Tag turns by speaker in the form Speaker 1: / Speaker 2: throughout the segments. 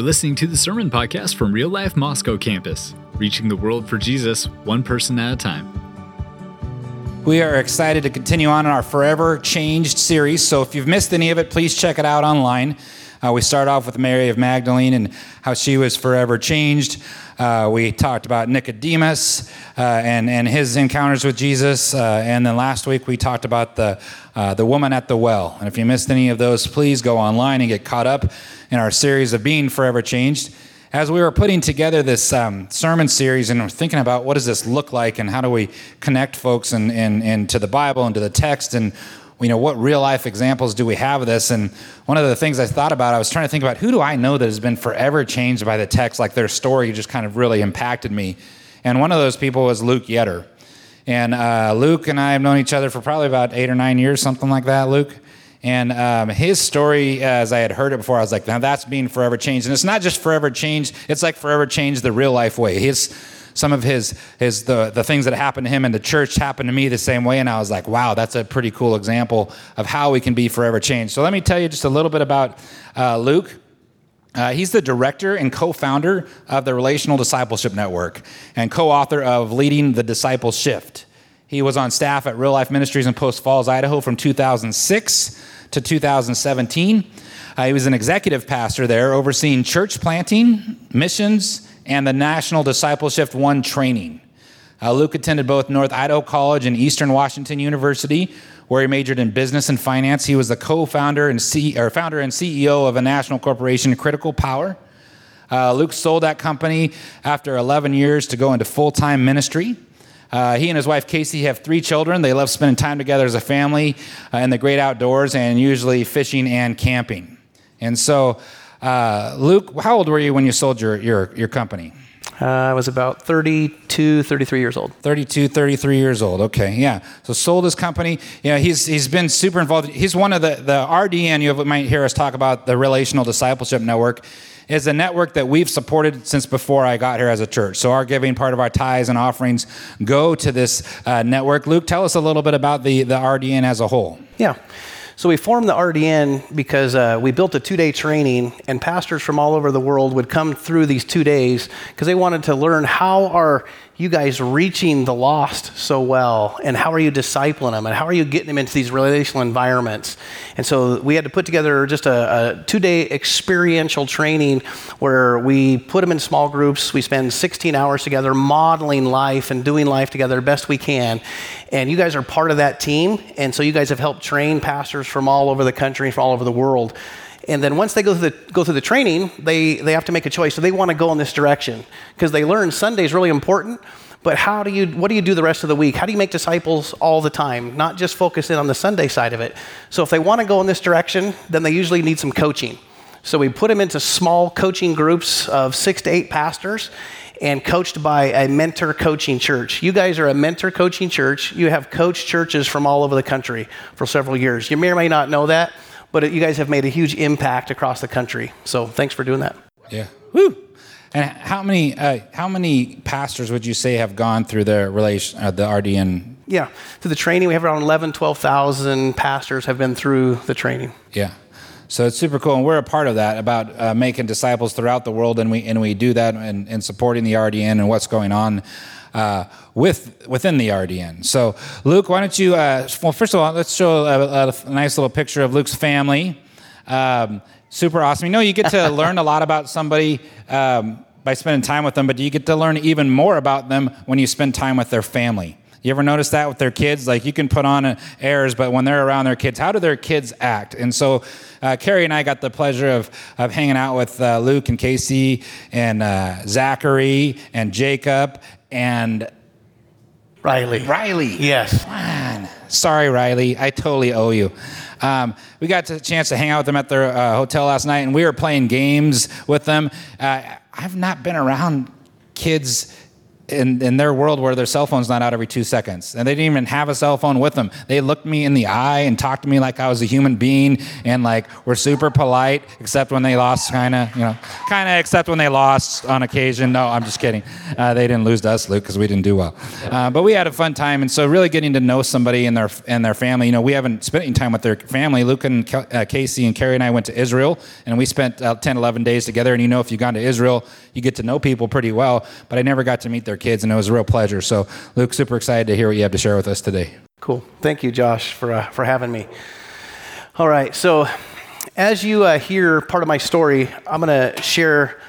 Speaker 1: You're listening to the Sermon Podcast from Real Life Moscow campus, reaching the world for Jesus one person at a time.
Speaker 2: We are excited to continue on in our Forever Changed series. So if you've missed any of it, please check it out online. Uh, we start off with Mary of Magdalene and how she was forever changed. Uh, we talked about Nicodemus uh, and, and his encounters with Jesus. Uh, and then last week we talked about the, uh, the woman at the well. And if you missed any of those, please go online and get caught up in our series of Being Forever Changed. As we were putting together this um, sermon series and thinking about what does this look like and how do we connect folks and, and, and to the Bible and to the text and you know what real life examples do we have of this? And one of the things i thought about i was trying to think about who do i know that has been forever changed by the text? Like their story just kind of really impacted me. And one of those people was luke yetter. And uh, luke and i have known each other for probably about eight or nine years something like that luke. And um, his story as i had heard it before i was like now that's being forever changed. And it's not just forever changed it's like forever changed the real life way. His some of his his the, the things that happened to him in the church happened to me the same way and i was like wow that's a pretty cool example of how we can be forever changed. So let me tell you just a little bit about uh, luke. Uh, he's the director and co-founder of the relational discipleship network and co-author of leading the disciple shift. He was on staff at real life ministries in post falls idaho from 2006 to 2017 uh, he was an executive pastor there overseeing church planting missions and the National Discipleship One training. Uh, Luke attended both North Idaho College and Eastern Washington University, where he majored in business and finance. He was the co-founder and C, or founder and CEO of a national corporation, Critical Power. Uh, Luke sold that company after 11 years to go into full-time ministry. Uh, he and his wife Casey have three children. They love spending time together as a family uh, in the great outdoors and usually fishing and camping. And so uh, Luke, how old were you when you sold your, your, your company?
Speaker 3: Uh, I was about 32, 33 years old.
Speaker 2: 32, 33 years old. Okay, yeah. So sold his company. You know, he's, he's been super involved. He's one of the, the RDN, you might hear us talk about the Relational Discipleship Network, is a network that we've supported since before I got here as a church. So our giving, part of our tithes and offerings go to this uh, network. Luke, tell us a little bit about the, the RDN as a whole.
Speaker 3: Yeah. So we formed the RDN because uh, we built a two day training, and pastors from all over the world would come through these two days because they wanted to learn how are you guys reaching the lost so well and how are you discipling them and how are you getting them into these relational environments? And so we had to put together just a, a two-day experiential training where we put them in small groups. We spend 16 hours together modeling life and doing life together best we can. And you guys are part of that team and so you guys have helped train pastors from all over the country from all over the world and then once they go through the, go through the training, they, they have to make a choice. So they want to go in this direction because they learn Sunday is really important. But how do you, what do you do the rest of the week? How do you make disciples all the time, not just focus in on the Sunday side of it? So if they want to go in this direction, then they usually need some coaching. So we put them into small coaching groups of six to eight pastors and coached by a mentor coaching church. You guys are a mentor coaching church. You have coached churches from all over the country for several years. You may or may not know that but you guys have made a huge impact across the country. So thanks for doing that.
Speaker 2: Yeah. Woo. And how many uh, how many pastors would you say have gone through the relation uh, the RDN?
Speaker 3: Yeah, through the training, we have around 11, 12,000 pastors have been through the training.
Speaker 2: Yeah. So it's super cool, and we're a part of that about uh, making disciples throughout the world, and we and we do that and, and supporting the RDN and what's going on uh, with within the RDN. So, Luke, why don't you? Uh, well, first of all, let's show a, a, nice little picture of Luke's family. Um, super awesome. You know, you get to learn a lot about somebody. Um, by spending time with them, but you get to learn even more about them when you spend time with their family. You ever notice that with their kids? Like you can put on airs, but when they're around their kids, how do their kids act? And so uh, Carrie and I got the pleasure of, of hanging out with uh, Luke and Casey and uh, Zachary and Jacob and
Speaker 3: Riley.
Speaker 2: Riley.
Speaker 3: Yes.
Speaker 2: Man. Sorry, Riley. I totally owe you. Um, we got a chance to hang out with them at their uh, hotel last night, and we were playing games with them. Uh, I've not been around kids in, in their world where their cell phone's not out every two seconds. And they didn't even have a cell phone with them. They looked me in the eye and talked to me like I was a human being and like were super polite, except when they lost, kind of, you know, kind of except when they lost on occasion. No, I'm just kidding. Uh, they didn't lose to us, Luke, because we didn't do well. Uh, but we had a fun time. And so really getting to know somebody and their, and their family, you know, we haven't spent any time with their family. Luke and uh, Casey and Carrie and I went to Israel and we spent uh, 10, 11 days together. And you know, if you've gone to Israel, you get to know people pretty well. But I never got to meet their kids, and it was a real pleasure. So, Luke, super excited to hear what you have to share with us today.
Speaker 3: Cool. Thank you, Josh, for, uh, for having me. All right. So, as you uh, hear part of my story, I'm going to share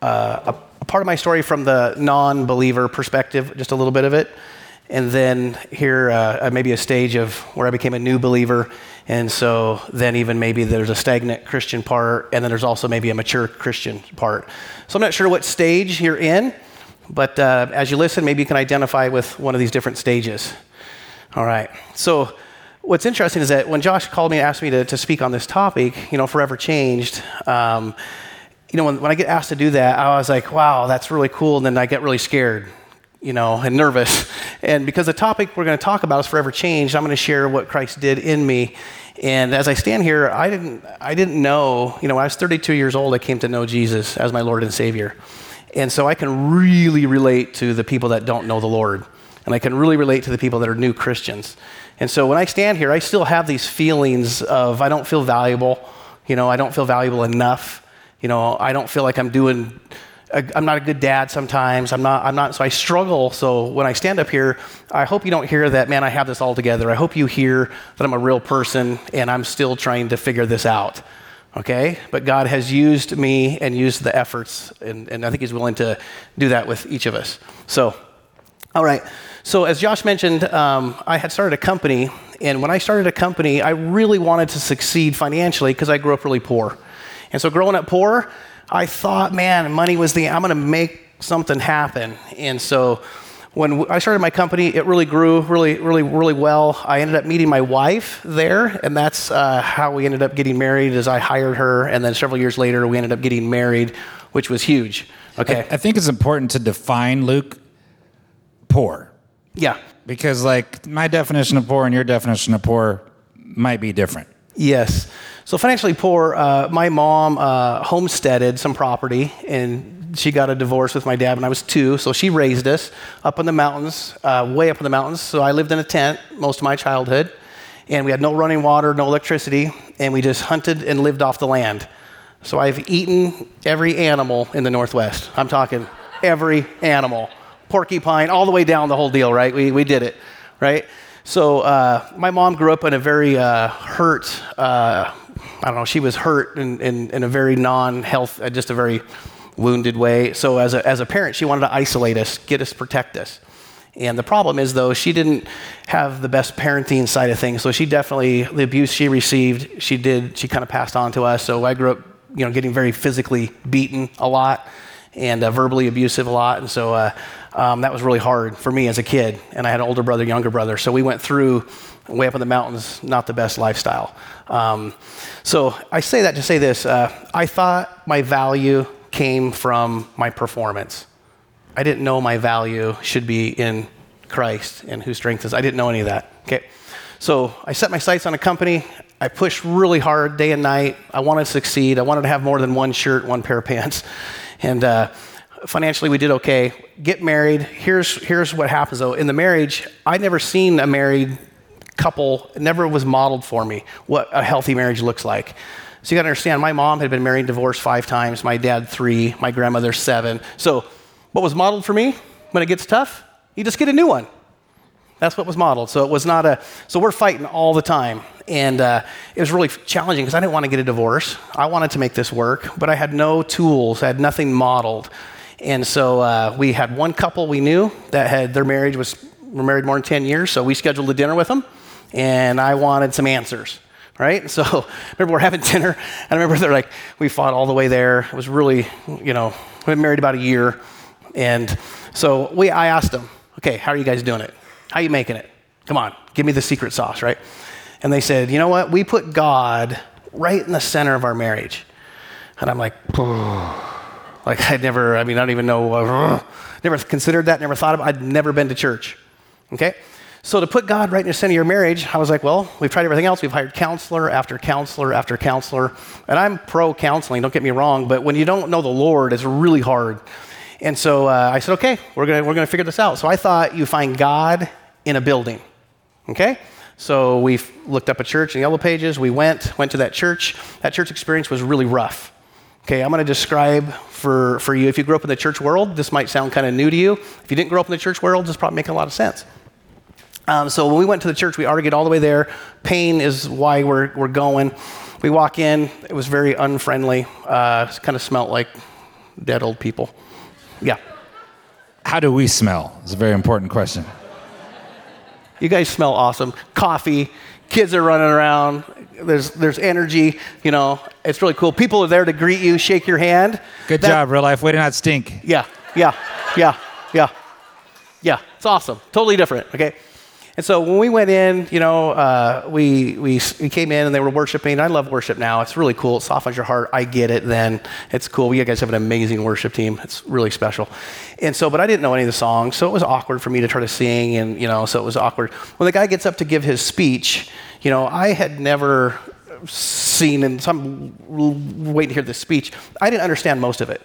Speaker 3: uh, a, part of my story from the non believer perspective, just a little bit of it and then here uh, maybe a stage of where I became a new believer. And so then even maybe there's a stagnant Christian part, and then there's also maybe a mature Christian part. So I'm not sure what stage you're in, but uh, as you listen, maybe you can identify with one of these different stages. All right. So what's interesting is that when Josh called me and asked me to, to speak on this topic, you know, forever changed. Um, you know, when, when I get asked to do that, I was like, wow, that's really cool. And then I get really scared you know, and nervous. And because the topic we're going to talk about is forever changed, I'm going to share what Christ did in me. And as I stand here, I didn't, I didn't know, you know, when I was 32 years old, I came to know Jesus as my Lord and Savior. And so I can really relate to the people that don't know the Lord. And I can really relate to the people that are new Christians. And so when I stand here, I still have these feelings of I don't feel valuable. You know, I don't feel valuable enough. You know, I don't feel like I'm doing I'm not a good dad sometimes. I'm not, I'm not, so I struggle. So when I stand up here, I hope you don't hear that, man, I have this all together. I hope you hear that I'm a real person and I'm still trying to figure this out. Okay? But God has used me and used the efforts, and, and I think He's willing to do that with each of us. So, all right. So, as Josh mentioned, um, I had started a company, and when I started a company, I really wanted to succeed financially because I grew up really poor. And so, growing up poor, I thought, man, money was the, I'm going to make something happen. And so when I started my company, it really grew really, really, really well. I ended up meeting my wife there, and that's uh, how we ended up getting married. As I hired her, and then several years later, we ended up getting married, which was huge. Okay,
Speaker 2: I, I think it's important to define Luke poor.
Speaker 3: Yeah,
Speaker 2: because like my definition of poor and your definition of poor might be different.
Speaker 3: Yes. So financially poor, uh, my mom uh, homesteaded some property, and she got a divorce with my dad when I was two. So she raised us up in the mountains, uh, way up in the mountains. So I lived in a tent most of my childhood, and we had no running water, no electricity, and we just hunted and lived off the land. So I've eaten every animal in the Northwest. I'm talking every animal, porcupine, all the way down the whole deal. Right? We we did it, right? So uh, my mom grew up in a very uh, hurt, uh, I don't know, she was hurt in, in, in a very non-health, uh, just a very wounded way. So as a, as a parent, she wanted to isolate us, get us, protect us. And the problem is, though, she didn't have the best parenting side of things. So she definitely, the abuse she received, she did, she kind of passed on to us. So I grew up, you know, getting very physically beaten a lot and uh, verbally abusive a lot. And so uh, um, that was really hard for me as a kid. And I had an older brother, younger brother. So we went through way up in the mountains, not the best lifestyle. Um, so I say that to say this uh, I thought my value came from my performance. I didn't know my value should be in Christ and who strengthens. I didn't know any of that. Okay. So I set my sights on a company. I pushed really hard day and night. I wanted to succeed. I wanted to have more than one shirt, one pair of pants. And uh, financially, we did okay. Get married. Here's, here's what happens though. In the marriage, I'd never seen a married couple, it never was modeled for me what a healthy marriage looks like. So you got to understand, my mom had been married and divorced five times, my dad three, my grandmother seven. So what was modeled for me when it gets tough? You just get a new one. That's what was modeled. So it was not a. So we're fighting all the time, and uh, it was really challenging because I didn't want to get a divorce. I wanted to make this work, but I had no tools. I had nothing modeled, and so uh, we had one couple we knew that had their marriage was were married more than ten years. So we scheduled a dinner with them, and I wanted some answers. Right? So I remember we're having dinner, and I remember they're like, we fought all the way there. It was really, you know, we've been married about a year, and so we I asked them, okay, how are you guys doing it? How are you making it? Come on, give me the secret sauce, right? And they said, you know what? We put God right in the center of our marriage. And I'm like, Like I'd never, I mean, I don't even know, never considered that, never thought about I'd never been to church. Okay? So to put God right in the center of your marriage, I was like, well, we've tried everything else. We've hired counselor after counselor after counselor. And I'm pro counseling, don't get me wrong, but when you don't know the Lord, it's really hard. And so uh, I said, okay, we're going we're gonna figure this out. So I thought you find God in a building. Okay? So we looked up a church in Yellow Pages. We went, went to that church. That church experience was really rough. Okay, I'm going to describe for, for you. If you grew up in the church world, this might sound kind of new to you. If you didn't grow up in the church world, this probably make a lot of sense. Um, so when we went to the church, we argued all the way there. Pain is why we're, we're going. We walk in. It was very unfriendly. Uh, kind of smelled like dead old people. Yeah.
Speaker 2: How do we smell? It's a very important question.
Speaker 3: You guys smell awesome. Coffee, kids are running around. There's, there's energy. You know, it's really cool. People are there to greet you, shake your hand.
Speaker 2: Good
Speaker 3: That-
Speaker 2: job, real life. Way to not stink.
Speaker 3: Yeah, yeah, yeah, yeah, yeah. It's awesome. Totally different. Okay. And so when we went in, you know, uh, we, we, we came in and they were worshiping. I love worship now. It's really cool. It softens your heart. I get it then. It's cool. You guys have an amazing worship team. It's really special. And so, but I didn't know any of the songs, so it was awkward for me to try to sing, and, you know, so it was awkward. When the guy gets up to give his speech, you know, I had never seen, and so I'm waiting to hear this speech. I didn't understand most of it.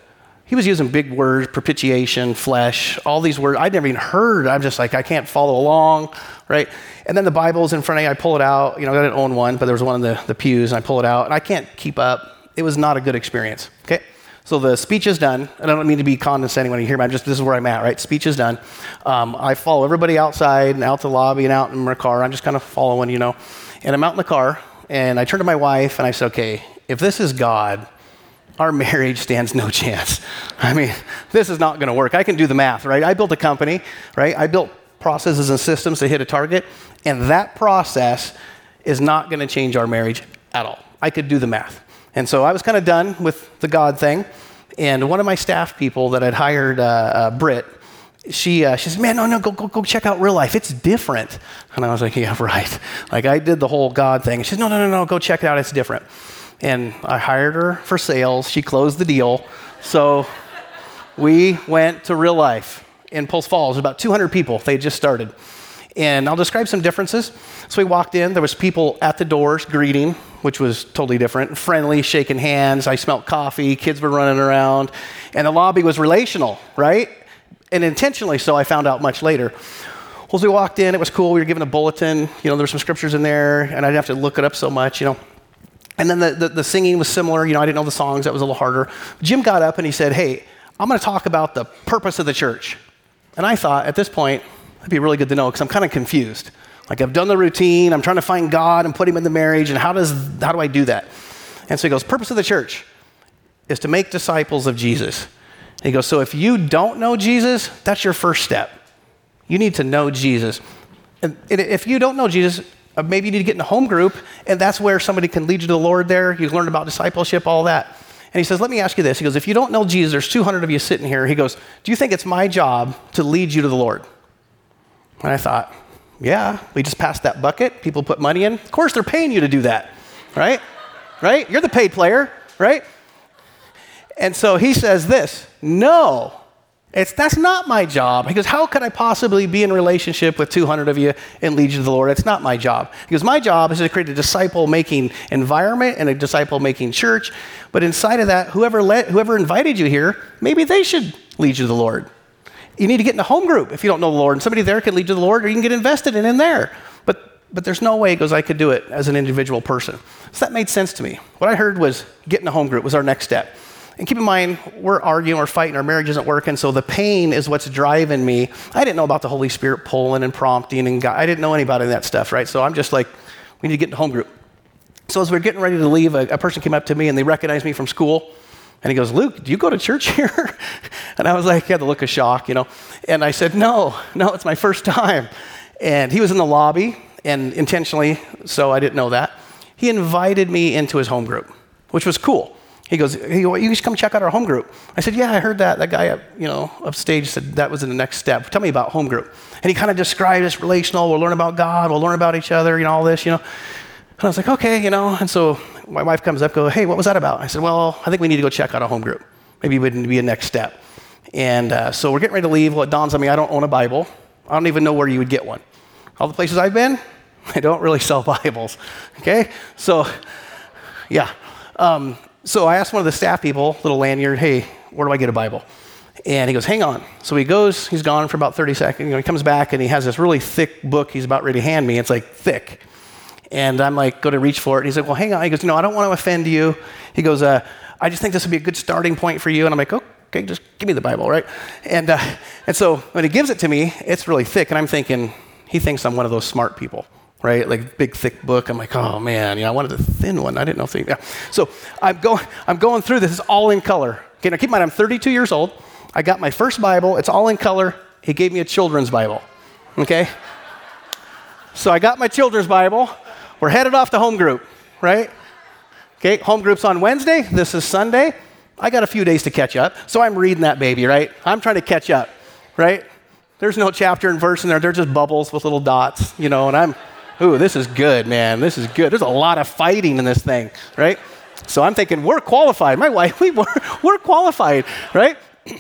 Speaker 3: He was using big words, propitiation, flesh, all these words I'd never even heard. I'm just like, I can't follow along, right? And then the Bible's in front of me. I pull it out. You know, I didn't own one, but there was one in the, the pews, and I pull it out, and I can't keep up. It was not a good experience, okay? So the speech is done, and I don't mean to be condescending when you hear me. I'm just this is where I'm at, right? Speech is done. Um, I follow everybody outside and out to the lobby and out in my car. I'm just kind of following, you know. And I'm out in the car, and I turn to my wife and I said, "Okay, if this is God, our marriage stands no chance. I mean, this is not going to work. I can do the math, right? I built a company, right? I built processes and systems to hit a target, and that process is not going to change our marriage at all. I could do the math. And so I was kind of done with the God thing. And one of my staff people that I'd hired, uh, uh, Britt, she, uh, she says, man, no, no, go, go, go check out real life. It's different. And I was like, yeah, right. Like I did the whole God thing. She says, no, no, no, no, go check it out. It's different. And I hired her for sales. She closed the deal. So we went to real life in Post Falls. About 200 people. They just started. And I'll describe some differences. So we walked in. There was people at the doors greeting, which was totally different. Friendly, shaking hands. I smelled coffee. Kids were running around. And the lobby was relational, right? And intentionally so, I found out much later. Well, as we walked in, it was cool. We were given a bulletin. You know, there were some scriptures in there, and I didn't have to look it up so much, you know. And then the, the, the, singing was similar. You know, I didn't know the songs. That was a little harder. Jim got up and he said, Hey, I'm going to talk about the purpose of the church. And I thought at this point, it'd be really good to know because I'm kind of confused. Like I've done the routine. I'm trying to find God and put him in the marriage. And how, does, how do I do that? And so he goes, Purpose of the church is to make disciples of Jesus. And he goes, So if you don't know Jesus, that's your first step. You need to know Jesus. And if you don't know Jesus, uh, maybe you need to get in a home group, and that's where somebody can lead you to the Lord there. You learn about discipleship, all that. And he says, Let me ask you this. He goes, If you don't know Jesus, there's 200 of you sitting here. He goes, Do you think it's my job to lead you to the Lord? And I thought, Yeah, we just passed that bucket. People put money in. Of course, they're paying you to do that, right? right? You're the paid player, right? And so he says this No, it's, that's not my job. He goes, How could I possibly be in relationship with 200 of you and lead you to the Lord? It's not my job. He goes, My job is to create a disciple making environment and a disciple making church. But inside of that, whoever, let, whoever invited you here, maybe they should lead you to the Lord. You need to get in a home group if you don't know the Lord, and somebody there can lead you to the Lord, or you can get invested in, in there. But, but there's no way, he goes, I could do it as an individual person. So that made sense to me. What I heard was get in a home group was our next step. And keep in mind, we're arguing, we're fighting, our marriage isn't working, so the pain is what's driving me. I didn't know about the Holy Spirit pulling and prompting, and God, I didn't know any about any of that stuff, right? So I'm just like, we need to get in a home group. So as we are getting ready to leave, a, a person came up to me and they recognized me from school. And he goes, Luke, do you go to church here? and I was like, he had the look of shock, you know. And I said, no, no, it's my first time. And he was in the lobby, and intentionally, so I didn't know that. He invited me into his home group, which was cool. He goes, hey, you should come check out our home group. I said, yeah, I heard that. That guy up, you know, upstage said that was in the next step. Tell me about home group. And he kind of described this relational. We'll learn about God. We'll learn about each other, you know, all this, you know. And I was like, okay, you know. And so my wife comes up, go, hey, what was that about? I said, well, I think we need to go check out a home group. maybe it would be a next step. And uh, so we're getting ready to leave. Well, it dawns on me I don't own a Bible. I don't even know where you would get one. All the places I've been, they don't really sell Bibles. Okay? So, yeah. Um, so I asked one of the staff people, little lanyard, hey, where do I get a Bible? And he goes, hang on. So he goes, he's gone for about 30 seconds. You know, he comes back and he has this really thick book he's about ready to hand me. It's like thick. And I'm like, go to reach for it. And he's like, well, hang on. He goes, no, I don't want to offend you. He goes, uh, I just think this would be a good starting point for you. And I'm like, okay, just give me the Bible, right? And, uh, and so when he gives it to me, it's really thick. And I'm thinking, he thinks I'm one of those smart people right? Like big thick book. I'm like, oh man, you know, I wanted a thin one. I didn't know. If yeah. So I'm going, I'm going through this. It's all in color. Okay, now keep in mind, I'm 32 years old. I got my first Bible. It's all in color. He gave me a children's Bible. Okay. So I got my children's Bible. We're headed off to home group, right? Okay, home group's on Wednesday. This is Sunday. I got a few days to catch up. So I'm reading that baby, right? I'm trying to catch up, right? There's no chapter and verse in there. They're just bubbles with little dots, you know, and I'm ooh, this is good, man. This is good. There's a lot of fighting in this thing, right? So I'm thinking, we're qualified. My wife, we were, we're qualified, right?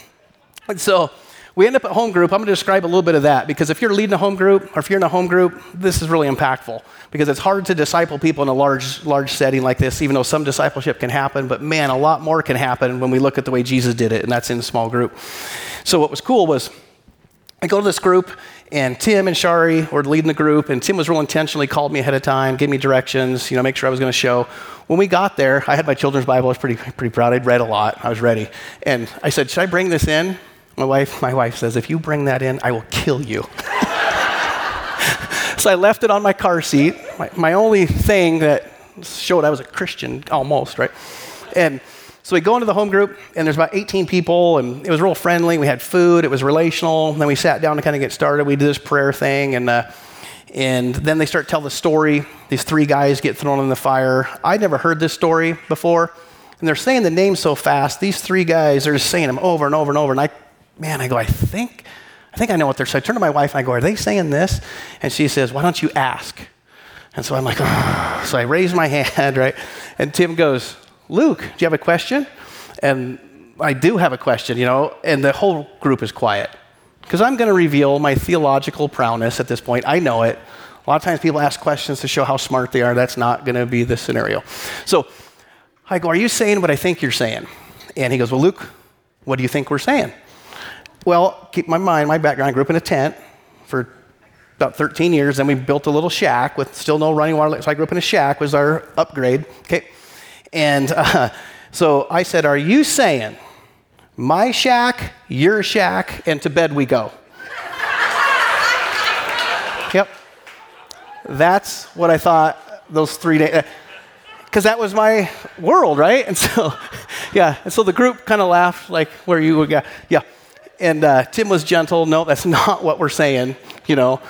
Speaker 3: And so we end up at home group. I'm going to describe a little bit of that because if you're leading a home group or if you're in a home group, this is really impactful because it's hard to disciple people in a large, large setting like this, even though some discipleship can happen. But man, a lot more can happen when we look at the way Jesus did it, and that's in a small group. So what was cool was I go to this group, and Tim and Shari were leading the group, and Tim was real intentionally called me ahead of time, gave me directions, you know, make sure I was going to show. When we got there, I had my children's Bible. I was pretty, pretty proud. I'd read a lot. I was ready. And I said, should I bring this in? My wife, my wife says, if you bring that in, I will kill you. so I left it on my car seat, my, my only thing that showed I was a Christian, almost, right? And so we go into the home group, and there's about 18 people, and it was real friendly. We had food, it was relational. And then we sat down to kind of get started. We did this prayer thing, and, uh, and then they start tell the story. These three guys get thrown in the fire. I'd never heard this story before, and they're saying the names so fast. These three guys are just saying them over and over and over. And I, man, I go, I think, I think I know what they're saying. I turn to my wife and I go, Are they saying this? And she says, Why don't you ask? And so I'm like, oh. So I raise my hand, right? And Tim goes, Luke, do you have a question? And I do have a question, you know, and the whole group is quiet. Because I'm going to reveal my theological prowess at this point. I know it. A lot of times people ask questions to show how smart they are. That's not going to be the scenario. So I go, Are you saying what I think you're saying? And he goes, Well, Luke, what do you think we're saying? Well, keep my mind, my background, I grew up in a tent for about 13 years. Then we built a little shack with still no running water. So I grew up in a shack, was our upgrade. Okay. And uh, so I said, Are you saying my shack, your shack, and to bed we go? yep. That's what I thought those three days, because that was my world, right? And so, yeah, and so the group kind of laughed, like where you would go, yeah. And uh, Tim was gentle. No, that's not what we're saying, you know.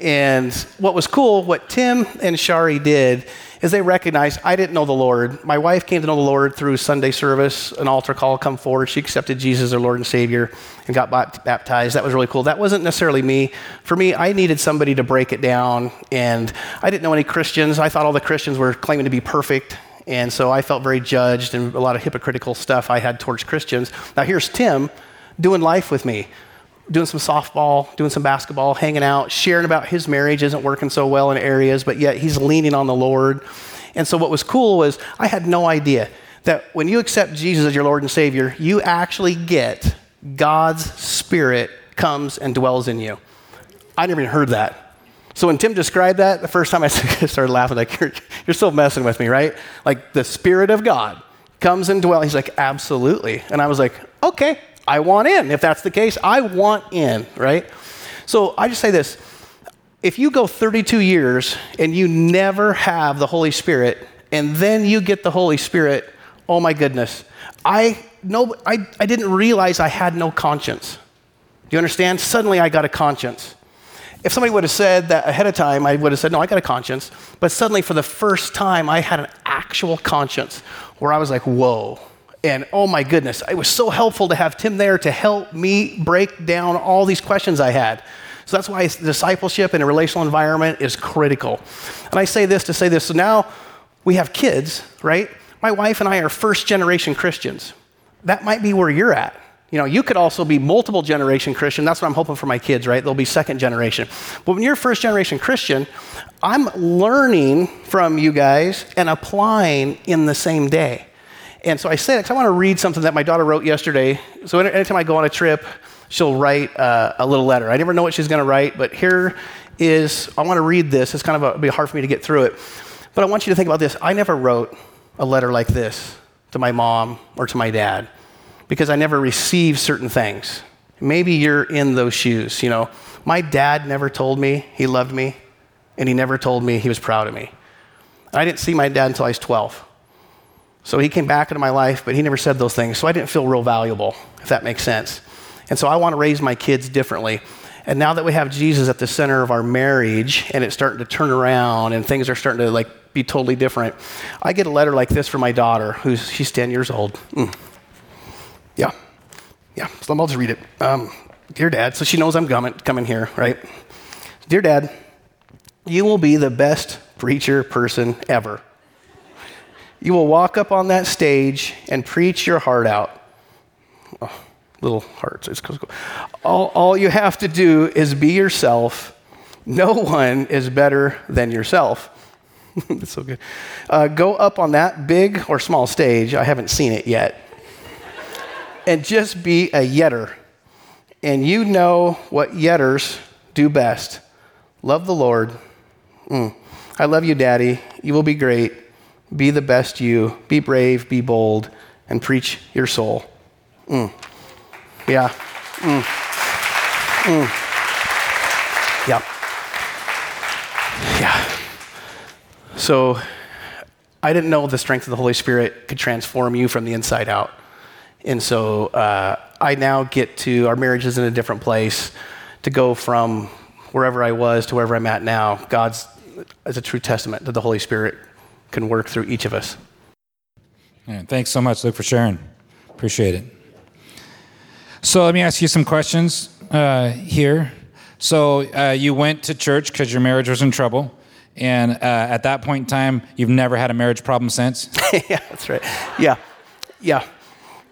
Speaker 3: And what was cool, what Tim and Shari did is they recognized I didn't know the Lord. My wife came to know the Lord through Sunday service, an altar call, come forward. She accepted Jesus as her Lord and Savior and got baptized. That was really cool. That wasn't necessarily me. For me, I needed somebody to break it down. And I didn't know any Christians. I thought all the Christians were claiming to be perfect. And so I felt very judged and a lot of hypocritical stuff I had towards Christians. Now here's Tim doing life with me doing some softball, doing some basketball, hanging out, sharing about his marriage isn't working so well in areas, but yet he's leaning on the Lord. And so what was cool was I had no idea that when you accept Jesus as your Lord and Savior, you actually get God's Spirit comes and dwells in you. I never even heard that. So when Tim described that, the first time I started laughing, like, you're, you're still messing with me, right? Like the Spirit of God comes and dwells. He's like, absolutely. And I was like, okay, I want in. If that's the case, I want in, right? So I just say this if you go 32 years and you never have the Holy Spirit, and then you get the Holy Spirit, oh my goodness. I, no, I, I didn't realize I had no conscience. Do you understand? Suddenly I got a conscience. If somebody would have said that ahead of time, I would have said, No, I got a conscience. But suddenly, for the first time, I had an actual conscience where I was like, Whoa, and oh my goodness, it was so helpful to have Tim there to help me break down all these questions I had. So that's why discipleship in a relational environment is critical. And I say this to say this. So now we have kids, right? My wife and I are first generation Christians. that might be where you're at. You know, you could also be multiple generation Christian. That's what I'm hoping for my kids, right? They'll be second generation. But when you're first generation Christian, I'm learning from you guys and applying in the same day. And so I say that because I want to read something that my daughter wrote yesterday. So anytime I go on a trip, she'll write uh, a little letter. I never know what she's going to write, but here is, I want to read this. It's kind of a, be hard for me to get through it. But I want you to think about this. I never wrote a letter like this to my mom or to my dad because I never received certain things. Maybe you're in those shoes, you know. My dad never told me he loved me, and he never told me he was proud of me. I didn't see my dad until I was 12. So he came back into my life, but he never said those things. So I didn't feel real valuable, if that makes sense. And so I want to raise my kids differently. And now that we have Jesus at the center of our marriage and it's starting to turn around and things are starting to like be totally different, I get a letter like this from my daughter, who's she's 10 years old. Mm. Yeah. Yeah. So I'll just read it. Um, Dear Dad, so she knows I'm coming, coming here, right? Dear Dad, you will be the best preacher person ever. You will walk up on that stage and preach your heart out. Oh, little hearts. All, all you have to do is be yourself. No one is better than yourself. That's so good. Uh, go up on that big or small stage. I haven't seen it yet and just be a yetter. And you know what yetters do best love the Lord. Mm. I love you, Daddy. You will be great. Be the best you. Be brave, be bold, and preach your soul. Mm. Yeah. Mm. Mm. Yeah. Yeah. So I didn't know the strength of the Holy Spirit could transform you from the inside out. And so uh, I now get to, our marriage is in a different place, to go from wherever I was to wherever I'm at now. God's is a true testament to the Holy Spirit can work through each of us.
Speaker 2: Yeah, thanks so much, Luke, for sharing. Appreciate it. So let me ask you some questions uh, here. So uh, you went to church because your marriage was in trouble. And uh, at that point in time, you've never had a marriage problem since?
Speaker 3: yeah, that's right. Yeah, yeah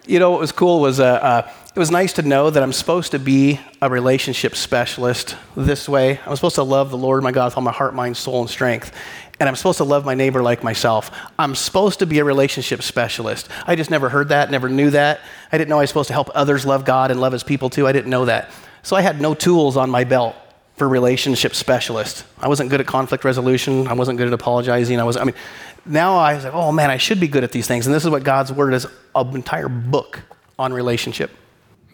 Speaker 3: you know what was cool was uh, uh, it was nice to know that I'm supposed to be a relationship specialist this way. I'm supposed to love the Lord my God with all my heart, mind, soul, and strength. And I'm supposed to love my neighbor like myself. I'm supposed to be a relationship specialist. I just never heard that, never knew that. I didn't know I was supposed to help others love God and love his people too. I didn't know that. So I had no tools on my belt for relationship specialist. I wasn't good at conflict resolution. I wasn't good at apologizing. I was I mean now I was like, oh man, I should be good at these things. And this is what God's word is an entire book on relationship.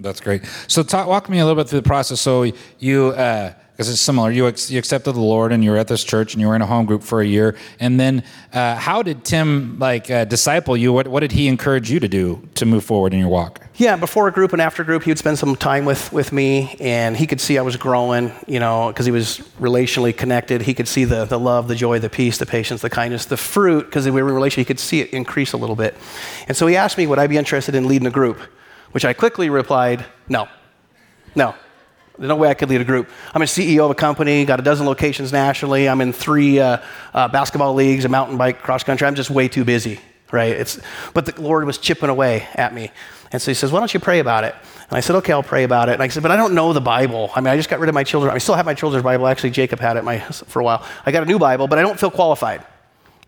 Speaker 2: That's great. So, talk, walk me a little bit through the process. So, you, uh, because it's similar. You, ex- you accepted the Lord, and you were at this church, and you were in a home group for a year. And then, uh, how did Tim like uh, disciple you? What, what did he encourage you to do to move forward in your walk?
Speaker 3: Yeah, before a group and after group, he would spend some time with with me, and he could see I was growing. You know, because he was relationally connected. He could see the the love, the joy, the peace, the patience, the kindness, the fruit. Because we were in relation, he could see it increase a little bit. And so he asked me, would I be interested in leading a group? Which I quickly replied, no, no. There's no way I could lead a group. I'm a CEO of a company, got a dozen locations nationally. I'm in three uh, uh, basketball leagues, a mountain bike, cross country. I'm just way too busy, right? It's, but the Lord was chipping away at me. And so he says, Why don't you pray about it? And I said, Okay, I'll pray about it. And I said, But I don't know the Bible. I mean, I just got rid of my children. I still have my children's Bible. Actually, Jacob had it my, for a while. I got a new Bible, but I don't feel qualified.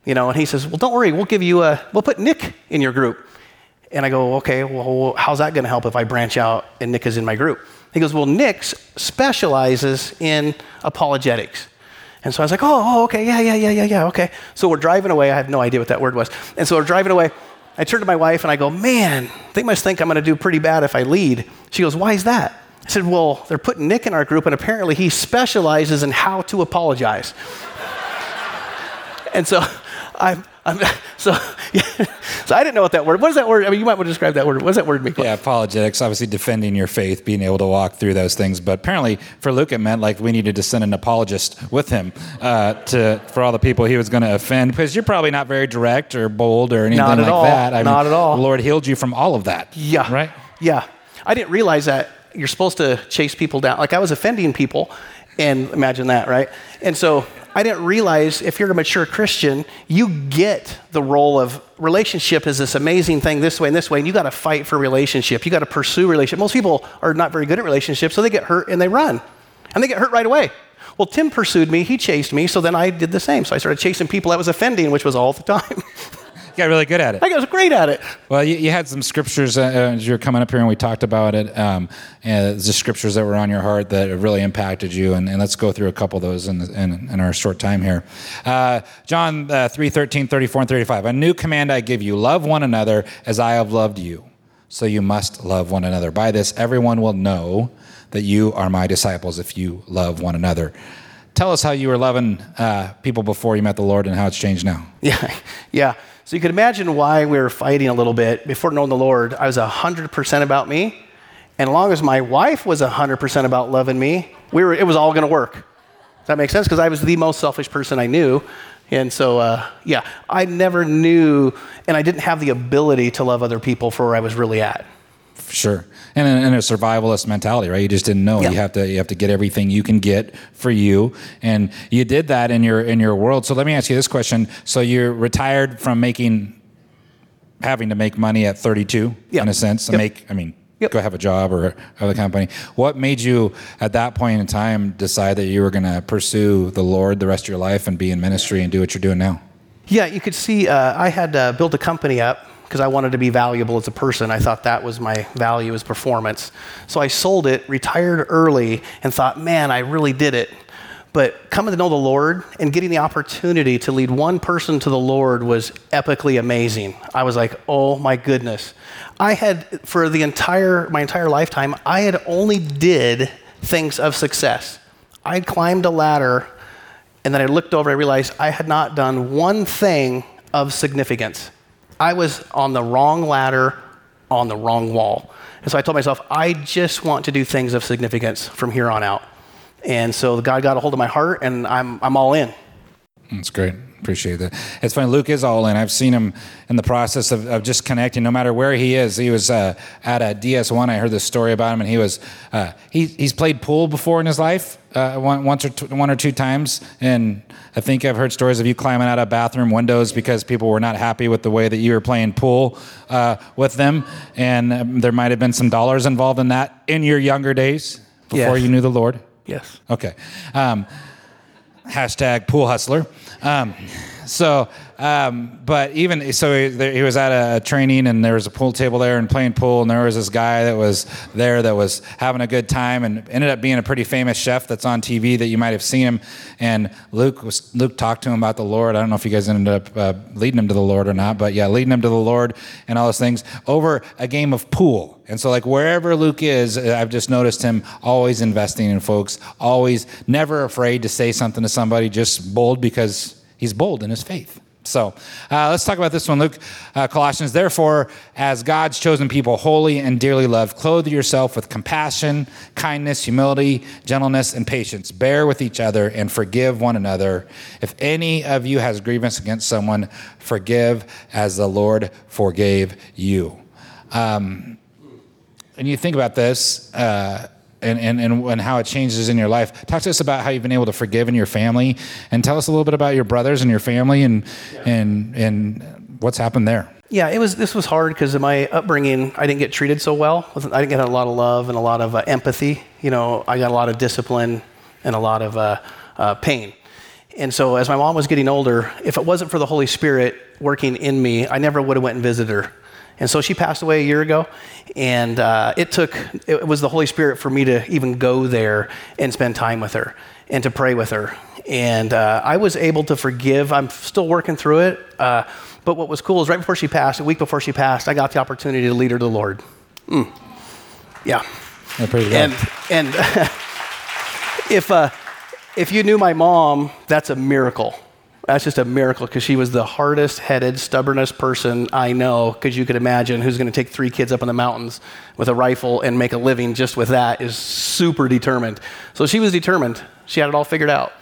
Speaker 3: You know, and he says, Well, don't worry. We'll give you a, we'll put Nick in your group. And I go, Okay, well, how's that going to help if I branch out and Nick is in my group? He goes, Well, Nick specializes in apologetics. And so I was like, oh, oh, okay, yeah, yeah, yeah, yeah, yeah, okay. So we're driving away. I have no idea what that word was. And so we're driving away. I turn to my wife and I go, man, they must think I'm going to do pretty bad if I lead. She goes, why is that? I said, well, they're putting Nick in our group, and apparently he specializes in how to apologize. and so I'm, I'm, so, yeah, so I didn't know what that word. What is that word? I mean, you might want to describe that word. What does that word mean?
Speaker 2: Yeah, apologetics. Obviously, defending your faith, being able to walk through those things. But apparently, for Luke, it meant like we needed to send an apologist with him uh, to for all the people he was going to offend. Because you're probably not very direct or bold or anything
Speaker 3: not
Speaker 2: like
Speaker 3: all.
Speaker 2: that.
Speaker 3: I not mean, at all.
Speaker 2: The Lord healed you from all of that.
Speaker 3: Yeah.
Speaker 2: Right.
Speaker 3: Yeah. I didn't realize that you're supposed to chase people down. Like I was offending people, and imagine that, right? And so I didn't realize if you're a mature Christian, you get the role of relationship is this amazing thing this way and this way, and you got to fight for relationship. You got to pursue relationship. Most people are not very good at relationships, so they get hurt and they run, and they get hurt right away. Well, Tim pursued me, he chased me, so then I did the same. So I started chasing people I was offending, which was all the time.
Speaker 2: Got really good at it.
Speaker 3: I was great at it.
Speaker 2: Well, you, you had some scriptures uh, as you were coming up here, and we talked about it. Um, and the scriptures that were on your heart that really impacted you, and, and let's go through a couple of those in, the, in, in, our short time here. Uh, John uh, 3, 13, 34, and 35. A new command I give you love one another as I have loved you. So you must love one another. By this, everyone will know that you are my disciples if you love one another. Tell us how you were loving uh, people before you met the Lord and how it's changed now.
Speaker 3: Yeah, yeah. So you can imagine why we were fighting a little bit. Before knowing the Lord, I was 100% about me. And as long as my wife was 100% about loving me, we were, it was all going to work. Does that make sense? Because I was the most selfish person I knew. And so, uh, yeah, I never knew, and I didn't have the ability to love other people for where I was really at.
Speaker 2: Sure, and a, and a survivalist mentality, right? You just didn't know. Yeah. You have to you have to get everything you can get for you, and you did that in your in your world. So let me ask you this question: So you're retired from making, having to make money at 32, yep. in a sense, yep. make. I mean, yep. go have a job or have a company. What made you at that point in time decide that you were going to pursue the Lord the rest of your life and be in ministry and do what you're doing now?
Speaker 3: Yeah, you could see uh, I had uh, built a company up because I wanted to be valuable as a person. I thought that was my value as performance. So I sold it, retired early, and thought, man, I really did it. But coming to know the Lord and getting the opportunity to lead one person to the Lord was epically amazing. I was like, oh my goodness. I had, for the entire, my entire lifetime, I had only did things of success. I climbed a ladder and then I looked over and I realized I had not done one thing of significance. I was on the wrong ladder on the wrong wall. And so I told myself, I just want to do things of significance from here on out. And so God got a hold of my heart, and I'm, I'm all in.
Speaker 2: That's great. Appreciate that. It's funny. Luke is all in. I've seen him in the process of, of just connecting, no matter where he is. He was uh, at a DS1. I heard this story about him, and he was uh, he, he's played pool before in his life, uh, one, once or t- one or two times, and I think I've heard stories of you climbing out of bathroom windows because people were not happy with the way that you were playing pool uh, with them, and um, there might have been some dollars involved in that in your younger days before yes. you knew the Lord.
Speaker 3: Yes.
Speaker 2: Okay. Um, hashtag pool hustler. Um, so, um, but even so, he, he, was at a training and there was a pool table there and playing pool, and there was this guy that was there that was having a good time and ended up being a pretty famous chef that's on TV that you might have seen him. And Luke was Luke talked to him about the Lord. I don't know if you guys ended up uh, leading him to the Lord or not, but yeah, leading him to the Lord and all those things over a game of pool. And so, like wherever Luke is, I've just noticed him always investing in folks, always never afraid to say something to somebody, just bold because he's bold in his faith. So uh, let's talk about this one, Luke. Uh, Colossians, therefore, as God's chosen people, holy and dearly loved, clothe yourself with compassion, kindness, humility, gentleness, and patience. Bear with each other and forgive one another. If any of you has grievance against someone, forgive as the Lord forgave you. Um, and you think about this, uh, and, and, and, and how it changes in your life. Talk to us about how you've been able to forgive in your family, and tell us a little bit about your brothers and your family, and yeah. and and what's happened there.
Speaker 3: Yeah, it was. This was hard because of my upbringing. I didn't get treated so well. I didn't get a lot of love and a lot of uh, empathy. You know, I got a lot of discipline and a lot of uh, uh, pain. And so, as my mom was getting older, if it wasn't for the Holy Spirit working in me, I never would have went and visited her. And so she passed away a year ago, and uh, it took, it was the Holy Spirit for me to even go there and spend time with her and to pray with her. And uh, I was able to forgive. I'm still working through it. Uh, but what was cool is right before she passed, a week before she passed, I got the opportunity to lead her to the Lord. Mm. Yeah.
Speaker 2: yeah
Speaker 3: and and if, uh, if you knew my mom, that's a miracle. That's just a miracle because she was the hardest headed, stubbornest person I know. Because you could imagine who's going to take three kids up in the mountains with a rifle and make a living just with that is super determined. So she was determined. She had it all figured out.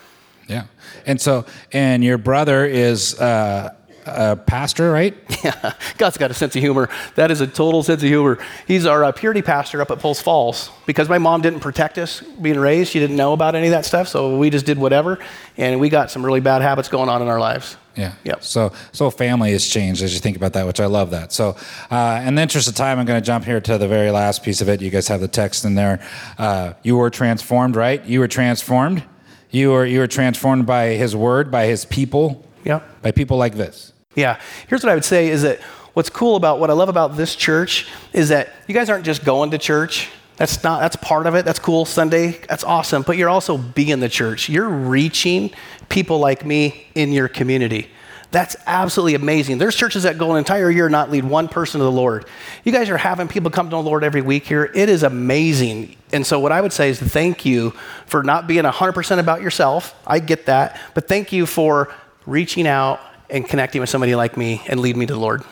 Speaker 2: Yeah. And so, and your brother is, uh, a pastor, right?
Speaker 3: Yeah, God's got a sense of humor. That is a total sense of humor. He's our uh, purity pastor up at Post Falls because my mom didn't protect us being raised. She didn't know about any of that stuff, so we just did whatever, and we got some really bad habits going on in our lives.
Speaker 2: Yeah.
Speaker 3: Yep.
Speaker 2: So so family has changed as you think about that, which I love that. So, uh, in the interest of time, I'm going to jump here to the very last piece of it. You guys have the text in there. Uh, you were transformed, right? You were transformed. You were you were transformed by His Word, by His people.
Speaker 3: Yeah.
Speaker 2: By people like this.
Speaker 3: Yeah. Here's what I would say is that what's cool about what I love about this church is that you guys aren't just going to church. That's not that's part of it. That's cool Sunday. That's awesome. But you're also being the church. You're reaching people like me in your community. That's absolutely amazing. There's churches that go an entire year not lead one person to the Lord. You guys are having people come to the Lord every week here. It is amazing. And so, what I would say is thank you for not being 100% about yourself. I get that. But thank you for reaching out and connecting with somebody like me and lead me to the Lord.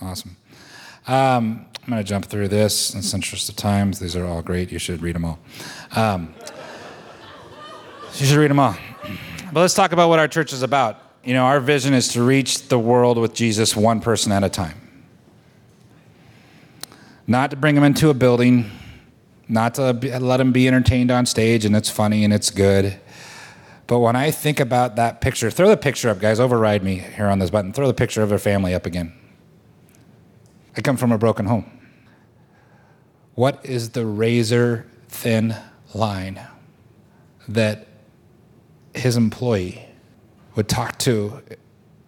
Speaker 2: Awesome. Um, I'm going to jump through this in the interest of times. These are all great. You should read them all. Um, you should read them all. But let's talk about what our church is about. You know, our vision is to reach the world with Jesus one person at a time. Not to bring them into a building, not to let them be entertained on stage and it's funny and it's good. But when I think about that picture, throw the picture up, guys. Override me here on this button. Throw the picture of their family up again. I come from a broken home. What is the razor thin line that his employee would talk to,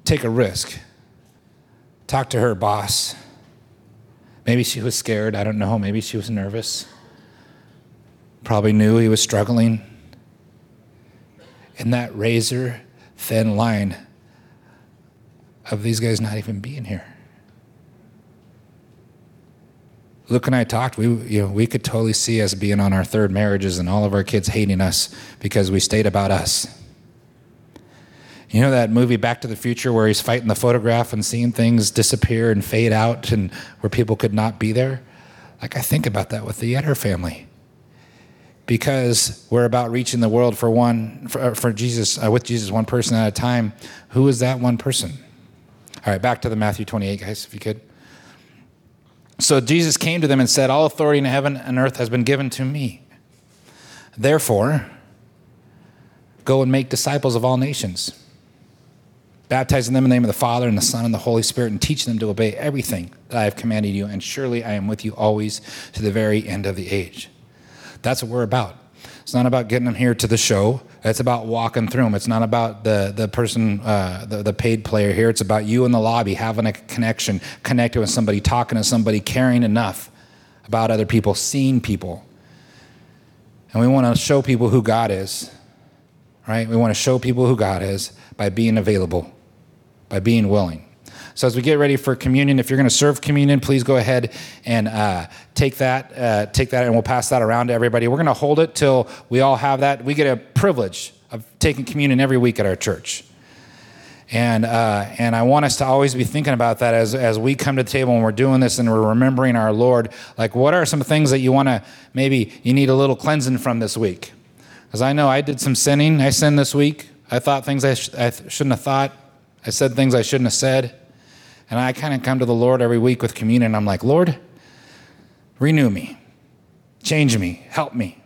Speaker 2: take a risk, talk to her boss? Maybe she was scared. I don't know. Maybe she was nervous. Probably knew he was struggling. In that razor thin line of these guys not even being here. Luke and I talked. We, you know, we could totally see us being on our third marriages and all of our kids hating us because we stayed about us. You know that movie Back to the Future where he's fighting the photograph and seeing things disappear and fade out and where people could not be there? Like I think about that with the Yetter family. Because we're about reaching the world for one for, for Jesus uh, with Jesus one person at a time. Who is that one person? All right, back to the Matthew 28 guys if you could. So Jesus came to them and said, All authority in heaven and earth has been given to me. Therefore, go and make disciples of all nations, baptizing them in the name of the Father and the Son and the Holy Spirit, and teach them to obey everything that I have commanded you. And surely I am with you always to the very end of the age. That's what we're about. It's not about getting them here to the show. It's about walking through them. It's not about the, the person, uh, the, the paid player here. It's about you in the lobby having a connection, connecting with somebody, talking to somebody, caring enough about other people, seeing people. And we want to show people who God is, right? We want to show people who God is by being available, by being willing. So as we get ready for communion, if you're going to serve communion, please go ahead and uh, take that, uh, take that, and we'll pass that around to everybody. We're going to hold it till we all have that. We get a privilege of taking communion every week at our church. And, uh, and I want us to always be thinking about that as, as we come to the table and we're doing this and we're remembering our Lord. Like, what are some things that you want to maybe you need a little cleansing from this week? Because I know I did some sinning. I sinned this week. I thought things I, sh- I shouldn't have thought. I said things I shouldn't have said. And I kind of come to the Lord every week with communion. And I'm like, Lord, renew me, change me, help me.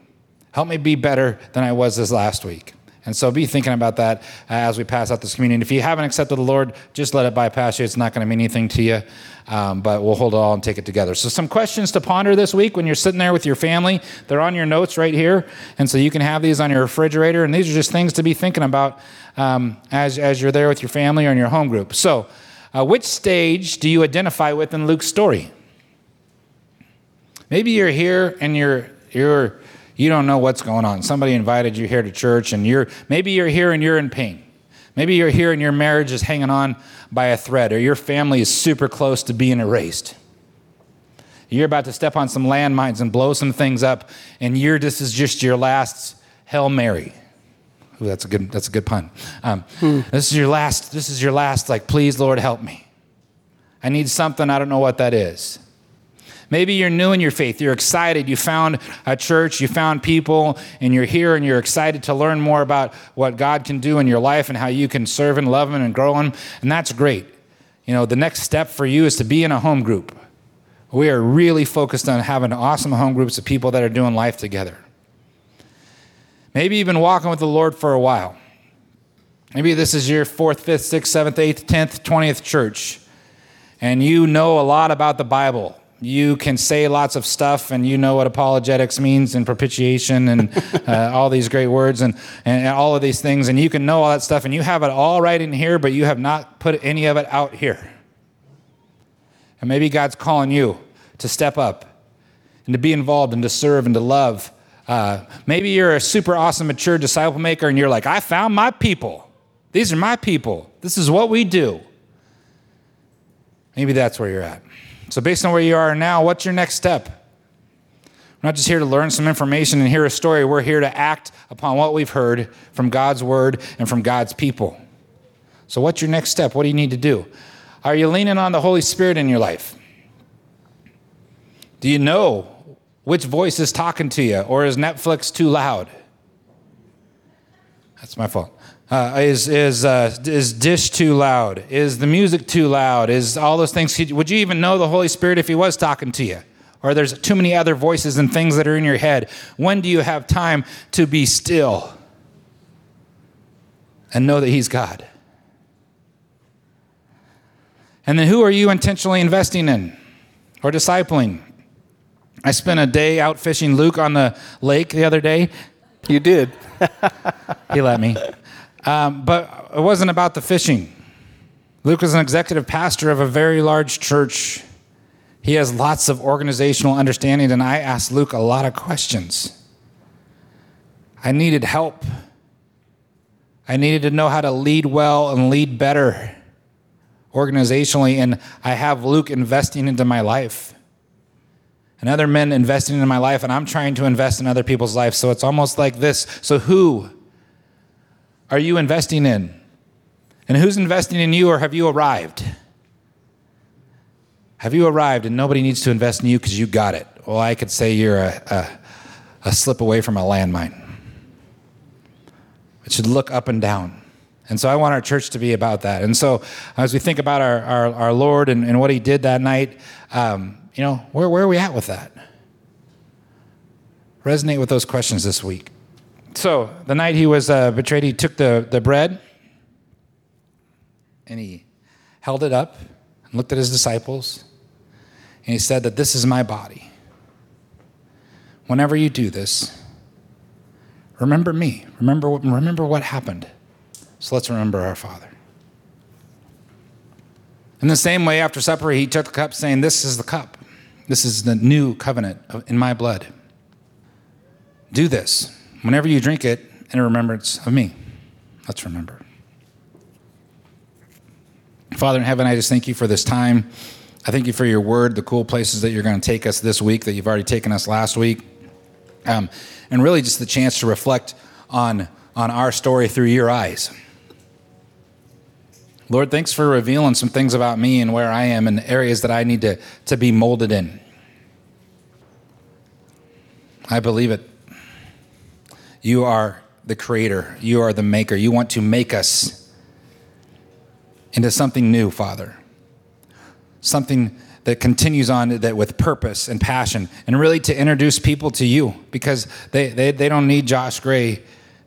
Speaker 2: Help me be better than I was this last week. And so be thinking about that as we pass out this communion. If you haven't accepted the Lord, just let it bypass you. It's not going to mean anything to you, um, but we'll hold it all and take it together. So, some questions to ponder this week when you're sitting there with your family. They're on your notes right here. And so you can have these on your refrigerator. And these are just things to be thinking about um, as, as you're there with your family or in your home group. So, uh, which stage do you identify with in Luke's story? Maybe you're here and you're, you're, you don't know what's going on. Somebody invited you here to church, and you're maybe you're here and you're in pain. Maybe you're here and your marriage is hanging on by a thread, or your family is super close to being erased. You're about to step on some landmines and blow some things up, and you're this is just your last Hail Mary. Ooh, that's a good that's a good pun. Um, This is your last. This is your last. Like, please, Lord, help me. I need something. I don't know what that is. Maybe you're new in your faith. You're excited. You found a church, you found people, and you're here and you're excited to learn more about what God can do in your life and how you can serve and love Him and grow Him. And that's great. you know, the next step for you is to be in a home group. We are really focused on having awesome home groups of people that are doing life together. Maybe you've been walking with the Lord for a while. Maybe this is your fourth, fifth, sixth, seventh, eighth, tenth, twentieth church, and you know a lot about the Bible. You can say lots of stuff, and you know what apologetics means and propitiation and uh, all these great words and, and all of these things, and you can know all that stuff, and you have it all right in here, but you have not put any of it out here. And maybe God's calling you to step up and to be involved and to serve and to love. Uh, maybe you're a super awesome, mature disciple maker, and you're like, I found my people. These are my people. This is what we do. Maybe that's where you're at. So, based on where you are now, what's your next step? We're not just here to learn some information and hear a story. We're here to act upon what we've heard from God's word and from God's people. So, what's your next step? What do you need to do? Are you leaning on the Holy Spirit in your life? Do you know which voice is talking to you, or is Netflix too loud? That's my fault. Uh, is is uh, is dish too loud? Is the music too loud? Is all those things? Would you even know the Holy Spirit if He was talking to you? Or there's too many other voices and things that are in your head. When do you have time to be still and know that He's God? And then who are you intentionally investing in or discipling? I spent a day out fishing Luke on the lake the other day.
Speaker 3: You did.
Speaker 2: he let me. Um, but it wasn't about the fishing. Luke was an executive pastor of a very large church. He has lots of organizational understanding, and I asked Luke a lot of questions. I needed help. I needed to know how to lead well and lead better organizationally, and I have Luke investing into my life. And other men investing in my life, and I'm trying to invest in other people's lives. So it's almost like this. So, who are you investing in? And who's investing in you, or have you arrived? Have you arrived and nobody needs to invest in you because you got it? Well, I could say you're a, a, a slip away from a landmine. It should look up and down. And so I want our church to be about that. And so as we think about our, our, our Lord and, and, what he did that night, um, you know, where, where are we at with that? Resonate with those questions this week. So the night he was uh, betrayed, he took the, the bread and he held it up and looked at his disciples and he said that this is my body. Whenever you do this, remember me. Remember what, remember what happened. So let's remember our Father. In the same way, after supper, he took the cup, saying, This is the cup. This is the new covenant in my blood. Do this Whenever you drink it in remembrance of me, let's remember. Father in heaven, I just thank you for this time. I thank you for your word, the cool places that you're going to take us this week that you've already taken us last week. Um, and really just the chance to reflect on, on our story through your eyes. Lord, thanks for revealing some things about me and where I am and areas that I need to, to be molded in. I believe it. You are the creator, you are the maker. You want to make us into something new, Father. Something that continues on that with purpose and passion, and really to introduce people to you because they, they, they don't need Josh Gray,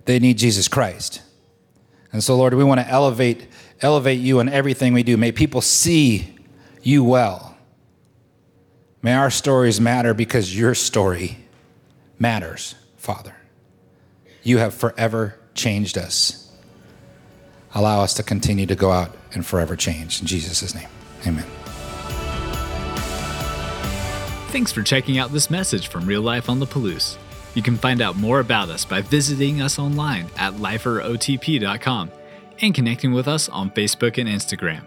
Speaker 2: they need Jesus Christ. And so, Lord, we want to elevate, elevate you in everything we do. May people see you well. May our stories matter because your story matters, Father. You have forever changed us. Allow us to continue to go out and forever change. In Jesus' name, amen.
Speaker 1: Thanks for checking out this message from Real Life on the Palouse. You can find out more about us by visiting us online at liferotp.com and connecting with us on Facebook and Instagram.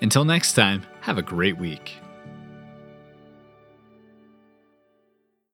Speaker 1: Until next time, have a great week.